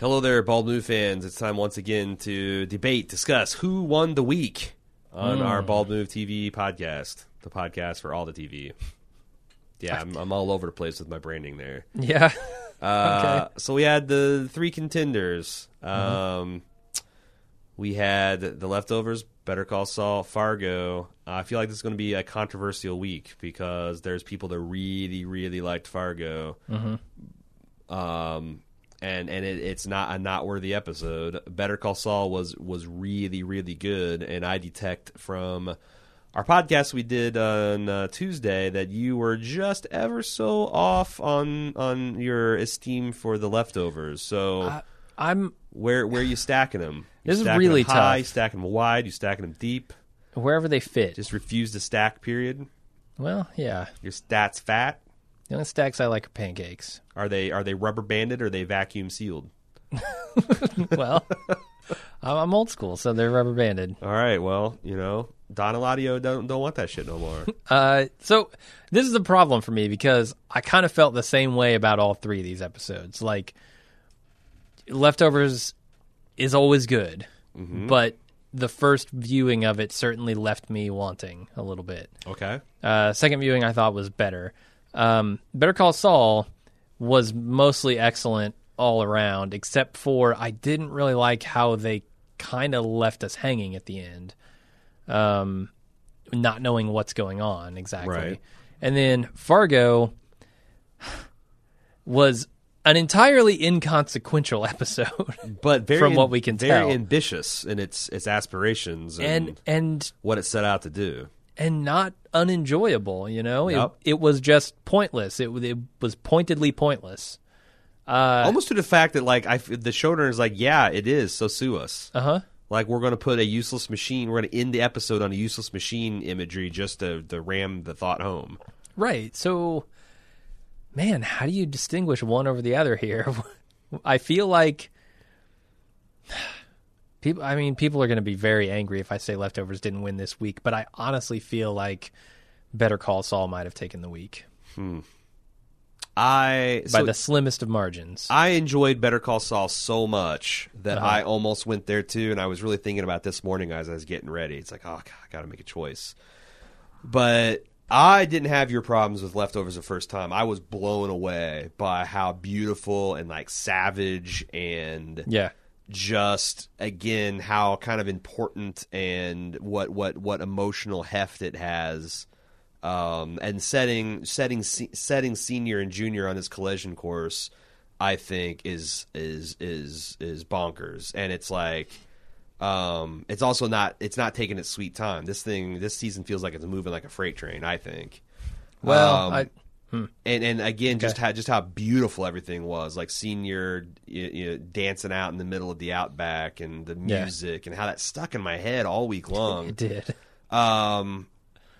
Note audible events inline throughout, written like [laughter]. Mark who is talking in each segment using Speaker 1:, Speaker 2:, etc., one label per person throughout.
Speaker 1: Hello there, Bald Move fans. It's time once again to debate, discuss who won the week on our Bald Move TV podcast, the podcast for all the TV. Yeah, I'm, I'm all over the place with my branding there.
Speaker 2: Yeah. [laughs]
Speaker 1: Uh, So we had the three contenders. Um, We had the leftovers, Better Call Saul, Fargo. I feel like this is going to be a controversial week because there's people that really, really liked Fargo. Um, and and it, it's not a not worthy episode. Better Call Saul was was really, really good, and I detect from our podcast we did on uh, Tuesday that you were just ever so off on on your esteem for the leftovers. So
Speaker 2: I, I'm
Speaker 1: where where are you stacking them? You
Speaker 2: This is really
Speaker 1: them high,
Speaker 2: tough.
Speaker 1: Stacking them wide? You stacking them deep?
Speaker 2: wherever they fit.
Speaker 1: Just refuse to stack. Period.
Speaker 2: well, yeah.
Speaker 1: Your stats fat.
Speaker 2: The only stacks I like are pancakes.
Speaker 1: Are they are they rubber banded or are they vacuum sealed? [laughs]
Speaker 2: Well, I'm old school, so they're rubber banded.
Speaker 1: All right. Well, you know, Don Eladio don't don't want that shit no more. [laughs]
Speaker 2: Uh, so this is a problem for me because I kind of felt the same way about all three of these episodes. Like, leftovers is always good, but the first viewing of it certainly left me wanting a little bit.
Speaker 1: okay.
Speaker 2: Uh, second viewing I thought was better. Um, Better Call Saul was mostly excellent all around, except for I didn't really like how they kind of left us hanging at the end, um, not knowing what's going on exactly.
Speaker 1: Right.
Speaker 2: And then Fargo was an entirely inconsequential episode, [laughs]
Speaker 1: But very
Speaker 2: From what we can
Speaker 1: very
Speaker 2: tell.
Speaker 1: ambitious in its its aspirations and,
Speaker 2: and and
Speaker 1: what it set out to do.
Speaker 2: And not unenjoyable. You know,
Speaker 1: Yep.
Speaker 2: it, it was just pointless. It, it was pointedly pointless. Uh
Speaker 1: Almost to the fact that like I the showrunner is like, yeah, it is. So sue us.
Speaker 2: Uh huh.
Speaker 1: Like we're going to put a useless machine. We're going to end the episode on a useless machine imagery just to, to ram the thought home.
Speaker 2: Right. So, man, how do you distinguish one over the other here? [laughs] I feel like people. I mean, people are going to be very angry if I say leftovers didn't win this week, but I honestly feel like Better Call Saul might have taken the week
Speaker 1: I
Speaker 2: by
Speaker 1: so
Speaker 2: the slimmest of margins.
Speaker 1: I enjoyed Better Call Saul so much that
Speaker 2: Uh-huh.
Speaker 1: I almost went there too, and I was really thinking about this morning as I was getting ready. It's like, oh, God, I got to make a choice. But I didn't have your problems with leftovers the first time. I was blown away by how beautiful and like savage and
Speaker 2: yeah.
Speaker 1: Just again how kind of important and what what what emotional heft it has um, and setting setting setting senior and junior on this collision course I think is is is is bonkers. And it's like um, it's also not it's not taking its sweet time. This thing this season feels like it's moving like a freight train I think.
Speaker 2: Well,
Speaker 1: Um,
Speaker 2: I,
Speaker 1: and and again, just how just how beautiful everything was, like senior you, you know, dancing out in the middle of the outback, and the
Speaker 2: Yeah.
Speaker 1: music, and how that stuck in my head all week long. [laughs]
Speaker 2: it did.
Speaker 1: um,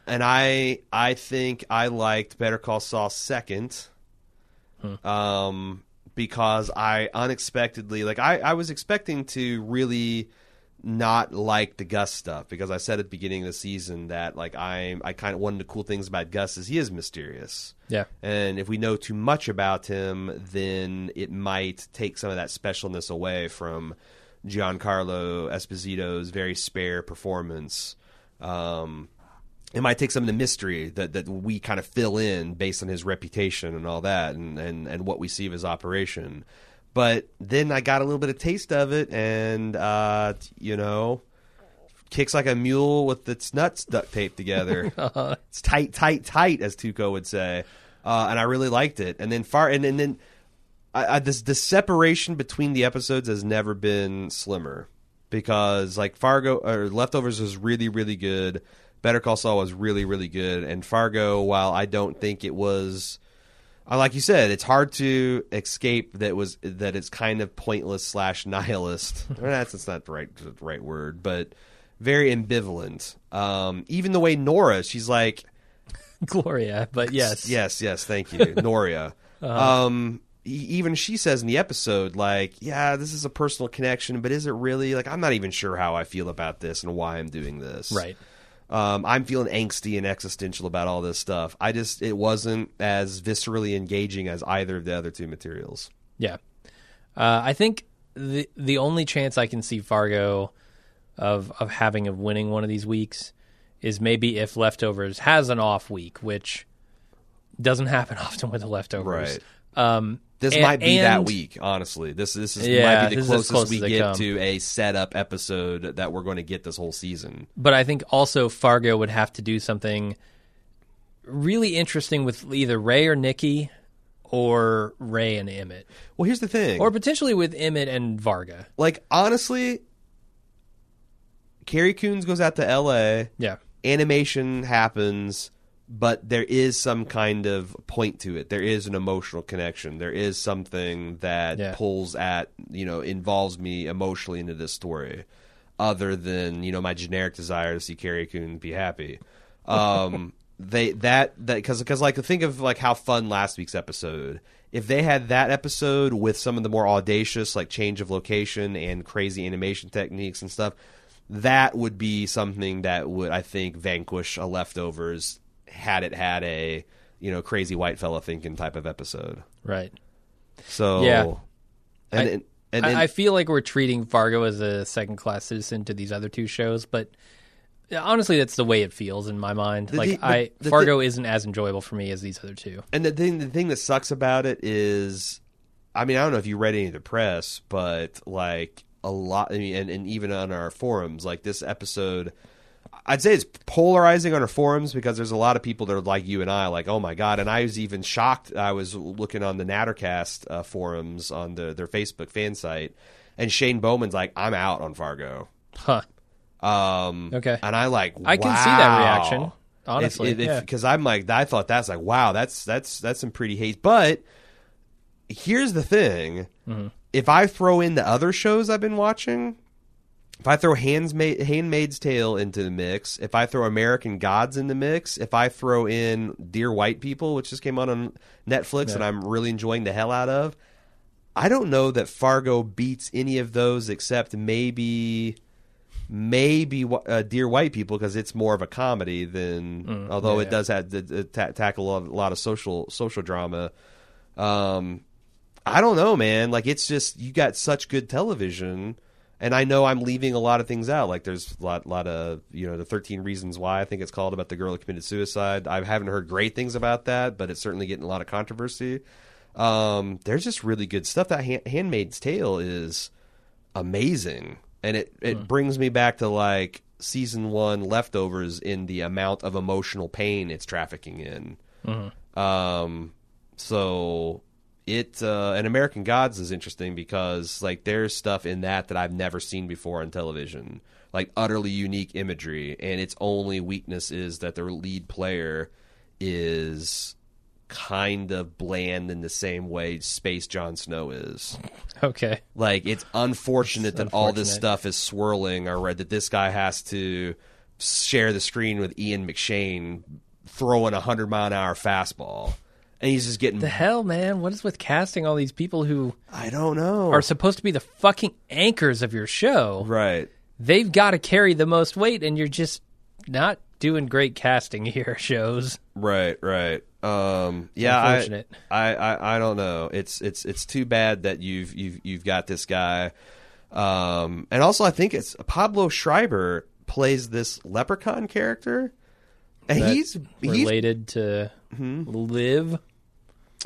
Speaker 1: and I I think I liked Better Call Saul second, um, because I unexpectedly like I I was expecting to really not like the Gus stuff because I said at the beginning of the season that like I'm I kind of one of the cool things about Gus is he is mysterious.
Speaker 2: Yeah.
Speaker 1: And if we know too much about him, then it might take some of that specialness away from Giancarlo Esposito's very spare performance. Um, it might take some of the mystery that, that we kind of fill in based on his reputation and all that and, and, and what we see of his operation. But then I got a little bit of taste of it and, uh, you know, kicks like a mule with its nuts duct taped together. [laughs] it's tight, tight, tight, as Tuco would say. Uh, and I really liked it. And then far, and, and then I, I, this the separation between the episodes has never been slimmer because like Fargo or Leftovers was really, really good. Better Call Saul was really, really good, and Fargo, while I don't think it was. Uh, like you said, it's hard to escape that was that it's kind of pointless slash nihilist. [laughs] That's, that's not the right the right word, but very ambivalent. Um, even the way Nora, she's like, [laughs]
Speaker 2: Gloria, but yes. [laughs]
Speaker 1: yes, yes, thank you, Noria. Um, e- even she says in the episode, like, yeah, this is a personal connection, but is it really? Like, I'm not even sure how I feel about this and why I'm doing this.
Speaker 2: Right.
Speaker 1: Um, I'm feeling angsty and existential about all this stuff. I just it wasn't as viscerally engaging as either of the other two materials.
Speaker 2: Yeah. Uh, I think the the only chance I can see Fargo of of having of winning one of these weeks is maybe if leftovers has an off week, which doesn't [laughs] happen often with the leftovers.
Speaker 1: Right.
Speaker 2: Um,
Speaker 1: This
Speaker 2: and-
Speaker 1: might be that week, honestly. This this is
Speaker 2: Yeah,
Speaker 1: might be the
Speaker 2: this is as
Speaker 1: closest
Speaker 2: close
Speaker 1: we get
Speaker 2: come.
Speaker 1: to a setup episode that we're going to get this whole season.
Speaker 2: But I think also Fargo would have to do something really interesting with either Ray or Nikki or Ray and Emmett.
Speaker 1: Well, here's the thing.
Speaker 2: Or potentially with Emmett and Varga.
Speaker 1: like honestly, Carrie Coons goes out to L.A.
Speaker 2: Yeah.
Speaker 1: Animation happens, but there is some kind of point to it. There is an emotional connection. There is something that
Speaker 2: Yeah.
Speaker 1: pulls at you know involves me emotionally into this story, other than you know my generic desire to see Carrie Coon be happy. Um, [laughs] they that that because because like think of like how fun last week's episode. If they had that episode with some of the more audacious like change of location and crazy animation techniques and stuff, that would be something that would I think vanquish a leftovers had it had a you know crazy white fella thinking type of episode.
Speaker 2: Right.
Speaker 1: So
Speaker 2: Yeah.
Speaker 1: and
Speaker 2: I-
Speaker 1: and, and,
Speaker 2: I, I feel like we're treating Fargo as a second class citizen to these other two shows, but honestly, that's the way it feels in my mind.
Speaker 1: The-
Speaker 2: like
Speaker 1: the-
Speaker 2: I
Speaker 1: the
Speaker 2: Fargo isn't as enjoyable for me as these other two.
Speaker 1: And the thing, the thing that sucks about it is, I mean, I don't know if you read any of the press, but like a lot, I mean, and, and even on our forums, like this episode, I'd say it's polarizing on our forums because there's a lot of people that are like you and I, like, oh my god. And I was even shocked. I was looking on the Nattercast uh, forums on the their Facebook fan site, and Shane Bowman's like, I'm out on Fargo.
Speaker 2: Huh.
Speaker 1: Um,
Speaker 2: Okay.
Speaker 1: and I like,
Speaker 2: I can see that reaction. Honestly, yeah.
Speaker 1: because I'm like, I thought that's like, wow, that's that's that's some pretty hate. But here's the thing:
Speaker 2: Mm-hmm.
Speaker 1: if I throw in the other shows I've been watching, if I throw Handmaid, Handmaid's Tale into the mix, if I throw American Gods in the mix, if I throw in Dear White People, which just came out on Netflix and I'm really enjoying the hell out of, I don't know that Fargo beats any of those except maybe maybe uh, Dear White People because it's more of a comedy than although
Speaker 2: yeah,
Speaker 1: it
Speaker 2: yeah.
Speaker 1: does have to ta- tackle a lot, a lot of social social drama. Um, I don't know, man. Like it's just you got such good television, and I know I'm leaving a lot of things out. Like there's a lot, lot of you know the 13 Reasons Why I think it's called about the girl who committed suicide. I haven't heard great things about that, but it's certainly getting a lot of controversy. Um, there's just really good stuff. That Han- Handmaid's Tale is amazing, and it it brings me back to like season one leftovers in the amount of emotional pain it's trafficking in. Um, so it uh, and American Gods is interesting because like there's stuff in that that I've never seen before on television, like utterly unique imagery, and its only weakness is that their lead player is kind of bland in the same way Space Jon Snow is.
Speaker 2: okay.
Speaker 1: Like it's unfortunate
Speaker 2: It's
Speaker 1: that all this stuff is swirling, or that this guy has to share the screen with Ian McShane throwing a hundred mile an hour fastball, and he's just getting.
Speaker 2: The hell, man! What is with casting all these people who
Speaker 1: I don't know.
Speaker 2: are supposed to be the fucking anchors of your show?
Speaker 1: right.
Speaker 2: They've got to carry the most weight, and you're just not doing great casting here. Shows.
Speaker 1: Right, right. Um, yeah, I. I, I, I don't know. It's it's it's too bad that you've you've you've got this guy, um, and also I think it's Pablo Schreiber plays this leprechaun character, he's he's
Speaker 2: related to Liev,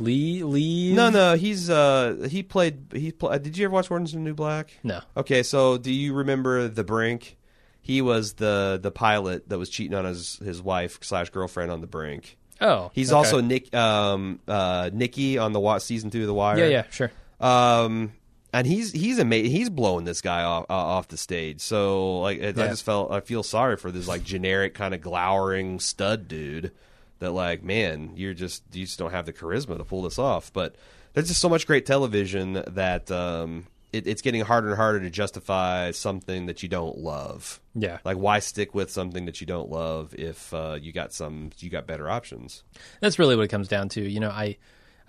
Speaker 2: Lee, Lee.
Speaker 1: no no he's uh he played he pl- did you ever watch Orange is the New Black?
Speaker 2: no.
Speaker 1: Okay, so do you remember the Brink? He was the the pilot that was cheating on his his wife slash girlfriend on the Brink.
Speaker 2: Oh,
Speaker 1: He's
Speaker 2: okay.
Speaker 1: also Nick, um, uh, Nikki on the season two of The Wire.
Speaker 2: yeah, yeah, sure.
Speaker 1: Um, and he's he's amazing. He's blowing this guy off uh, off the stage. So like, it, I just felt I feel sorry for this like generic kind of glowering stud dude. That like, man, you're just you just don't have the charisma to pull this off. But there's just so much great television that um, it, it's getting harder and harder to justify something that you don't love.
Speaker 2: Yeah,
Speaker 1: Like, why stick with something that you don't love if uh, you got some you got better options?
Speaker 2: that's really what it comes down to. You know, I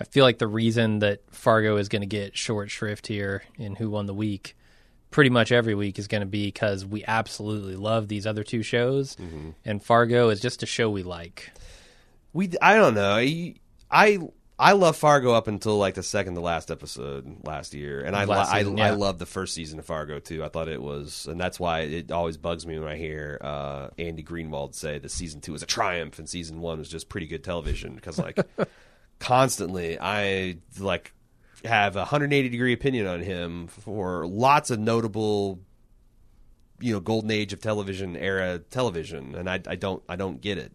Speaker 2: I feel like the reason that Fargo is going to get short shrift here in Who Won the Week, pretty much every week, is going to be because we absolutely love these other two shows, and Fargo is just a show we like.
Speaker 1: we I don't know. I I I love Fargo up until like the second to last episode last year, and I
Speaker 2: Last
Speaker 1: I,
Speaker 2: season,
Speaker 1: I
Speaker 2: yeah.
Speaker 1: love the first season of Fargo too. I thought it was, and that's why it always bugs me when I hear uh, Andy Greenwald say that season two was a triumph and season one was just pretty good television because like [laughs] constantly. I like have a 180 degree opinion on him for lots of notable you know golden age of television era television and I, I don't I don't get it.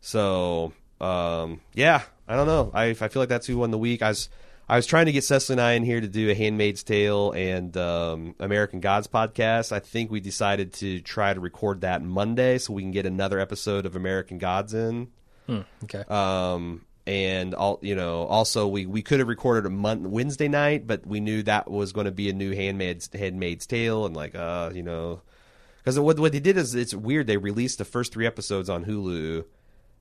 Speaker 1: So um, yeah I don't know. I, I feel like that's who won the week. I was I was trying to get Cecily and I in here to do a Handmaid's Tale and um, American Gods podcast. I think we decided to try to record that Monday so we can get another episode of American Gods in.
Speaker 2: Hmm, okay.
Speaker 1: um, and all you know, also we, we could have recorded a month Wednesday night, but we knew that was going to be a new Handmaid's Handmaid's Tale, and like uh, you know, because what what they did is it's weird. They released the first three episodes on Hulu,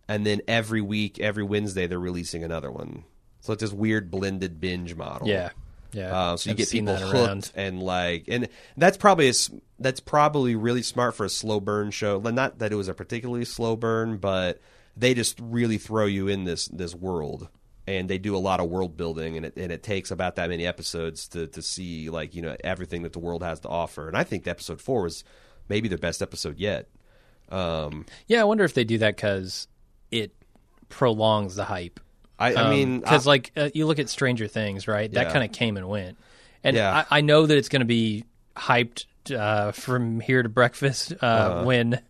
Speaker 1: and then every week, every Wednesday, they're releasing another one. So it's this weird blended binge model.
Speaker 2: yeah. Yeah.
Speaker 1: Uh, so you
Speaker 2: I've
Speaker 1: get people hooked and like, and that's probably a, that's probably really smart for a slow burn show. Not that it was a particularly slow burn, but they just really throw you in this this world, and they do a lot of world building, and it and it takes about that many episodes to to see like you know everything that the world has to offer. And I think episode four was maybe their best episode yet. Um,
Speaker 2: Yeah, I wonder if they do that because it prolongs the hype.
Speaker 1: I, I mean,
Speaker 2: because like uh, you look at Stranger Things, right? That
Speaker 1: Yeah.
Speaker 2: kind of came and went, and
Speaker 1: Yeah.
Speaker 2: I, I know that it's going to be hyped uh, from here to breakfast uh,
Speaker 1: Uh-huh.
Speaker 2: when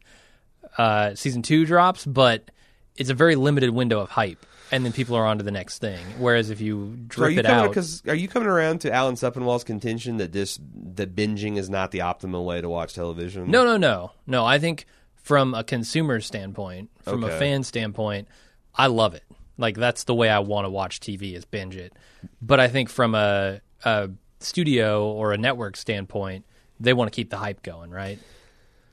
Speaker 2: uh, season two drops, but it's a very limited window of hype, and then people are on to the next thing. Whereas if you
Speaker 1: So are
Speaker 2: drip
Speaker 1: you
Speaker 2: it
Speaker 1: coming
Speaker 2: out,
Speaker 1: because are you coming around to Alan Sepinwall's contention that this that binging is not the optimal way to watch television?
Speaker 2: No, no, no, no. I think from a consumer standpoint, from a fan standpoint, I love it. Like that's the way I want to watch TV is binge it. But I think from a, a studio or a network standpoint, they want to keep the hype going, right?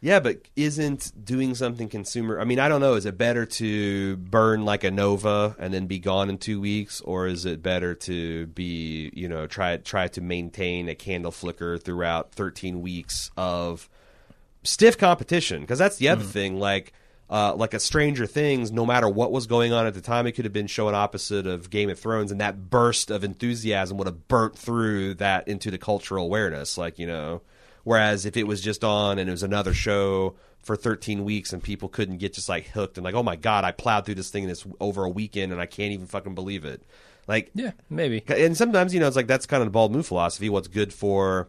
Speaker 1: Yeah, but isn't doing something consumer? I mean, I don't know. Is it better to burn like a Nova and then be gone in two weeks, or is it better to be, you know, try try to maintain a candle flicker throughout 13 weeks of stiff competition? Because that's the other thing. Like, uh, like a Stranger Things, no matter what was going on at the time, it could have been showing opposite of Game of Thrones, and that burst of enthusiasm would have burnt through that into the cultural awareness. Like, you know. Whereas if it was just on and it was another show for 13 weeks and people couldn't get just like hooked and like, oh my god, I plowed through this thing this over a weekend and I can't even fucking believe it. Like,
Speaker 2: Yeah, maybe.
Speaker 1: and sometimes you know it's like that's kind of the bald move philosophy. What's good for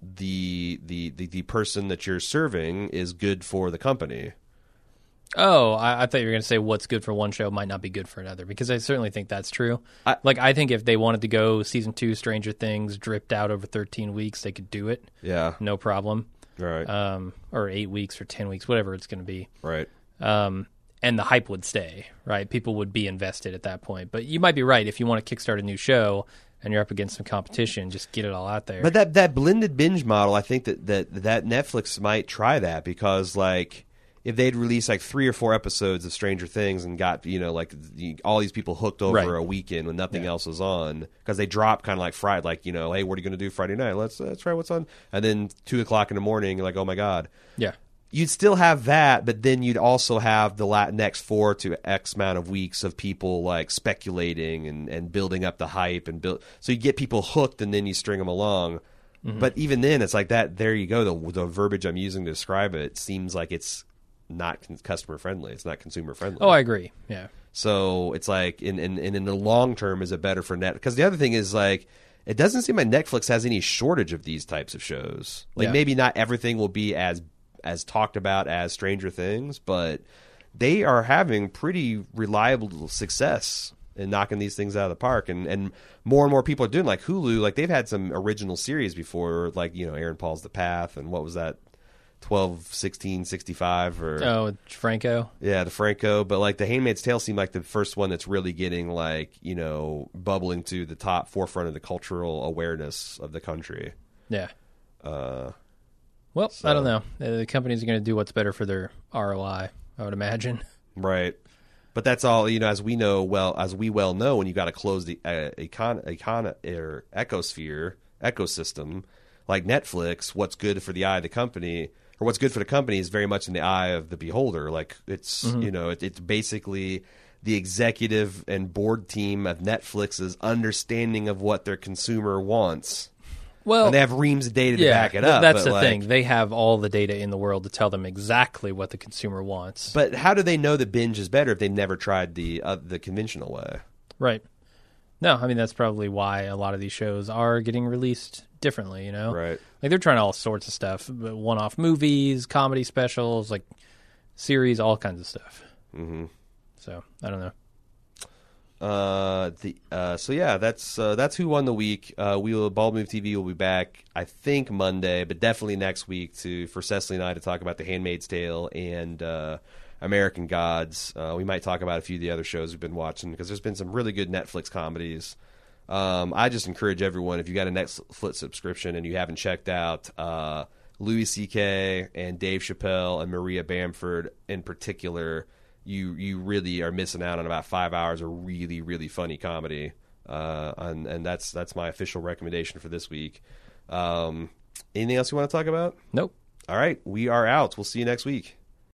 Speaker 1: the the the, the person that you're serving is good for the company.
Speaker 2: Oh, I, I thought you were going to say what's good for one show might not be good for another because I certainly think that's true.
Speaker 1: I-
Speaker 2: like I think if they wanted to go season two, Stranger Things dripped out over thirteen weeks, they could do it,
Speaker 1: Yeah.
Speaker 2: no problem.
Speaker 1: Right.
Speaker 2: Um, or eight weeks or ten weeks, whatever it's going to be.
Speaker 1: right.
Speaker 2: um, and the hype would stay, right? People would be invested at that point. But you might be right if you want to kickstart a new show and you're up against some competition, just get it all out there.
Speaker 1: But that that blended binge model, I think that that that Netflix might try that because like if they'd release like three or four episodes of Stranger Things and got you know like the, all these people hooked over
Speaker 2: Right.
Speaker 1: a weekend when nothing else was on because they drop kind of like Friday, like you know, hey, what are you going to do Friday night? Let's uh, try what's on, and then two o'clock in the morning, you're like, oh my god.
Speaker 2: yeah,
Speaker 1: You'd still have that, but then you'd also have the next four to X amount of weeks of people like speculating and, and building up the hype and build. So you get people hooked, and then you string them along. But even then, it's like that. There you go. The, the verbiage I'm using to describe it seems like it's not con- customer friendly. It's not consumer friendly.
Speaker 2: oh, I agree. Yeah,
Speaker 1: So it's like, in, in, and in the long term, is it better for net? Because the other thing is like, it doesn't seem like Netflix has any shortage of these types of shows. Like
Speaker 2: Yeah.
Speaker 1: maybe not everything will be as as talked about as Stranger Things, but they are having pretty reliable success in knocking these things out of the park. And and more and more people are doing like Hulu. Like they've had some original series before, like you know Aaron Paul's The Path and what was that. 12, 16, 65 or
Speaker 2: Oh, Franco.
Speaker 1: yeah, the Franco, but like the Handmaid's Tale seemed like the first one that's really getting like you know bubbling to the top forefront of the cultural awareness of the country.
Speaker 2: Yeah.
Speaker 1: Uh,
Speaker 2: Well, I don't know. Uh, The companies are going to do what's better for their ROI. I would imagine. [laughs]
Speaker 1: right, but that's all you know. As we know well, as we well know, when you got to close the uh, econ econ or ecosphere ecosystem like Netflix, what's good for the eye of the company or what's good for the company is very much in the eye of the beholder. Like it's you know it, it's basically the executive and board team of Netflix's understanding of what their consumer wants.
Speaker 2: Well,
Speaker 1: And they have reams of data to
Speaker 2: yeah,
Speaker 1: back it up.
Speaker 2: that's the
Speaker 1: like-
Speaker 2: thing. They have all the data in the world to tell them exactly what the consumer wants.
Speaker 1: But how do they know that binge is better if they've never tried the uh, the conventional way?
Speaker 2: right. No, I mean that's probably why a lot of these shows are getting released differently. You know,
Speaker 1: Right.
Speaker 2: Like they're trying all sorts of stuff, one-off movies, comedy specials, like series, all kinds of stuff. Mm-hmm. So I don't know.
Speaker 1: Uh, the uh, so yeah, that's uh, that's who won the week. Uh, we will Bald Move TV will be back, I think Monday, but definitely next week to for Cecily and I to talk about The Handmaid's Tale and uh, American Gods. Uh, we might talk about a few of the other shows we've been watching because there's been some really good Netflix comedies. Um, I just encourage everyone if you got a Netflix subscription and you haven't checked out uh, Louis C.K. and Dave Chappelle and Maria Bamford in particular, you you really are missing out on about five hours of really really funny comedy. Uh, and, and that's that's my official recommendation for this week. Um, anything else you want to talk about?
Speaker 2: Nope.
Speaker 1: All right, we are out. We'll see you next week.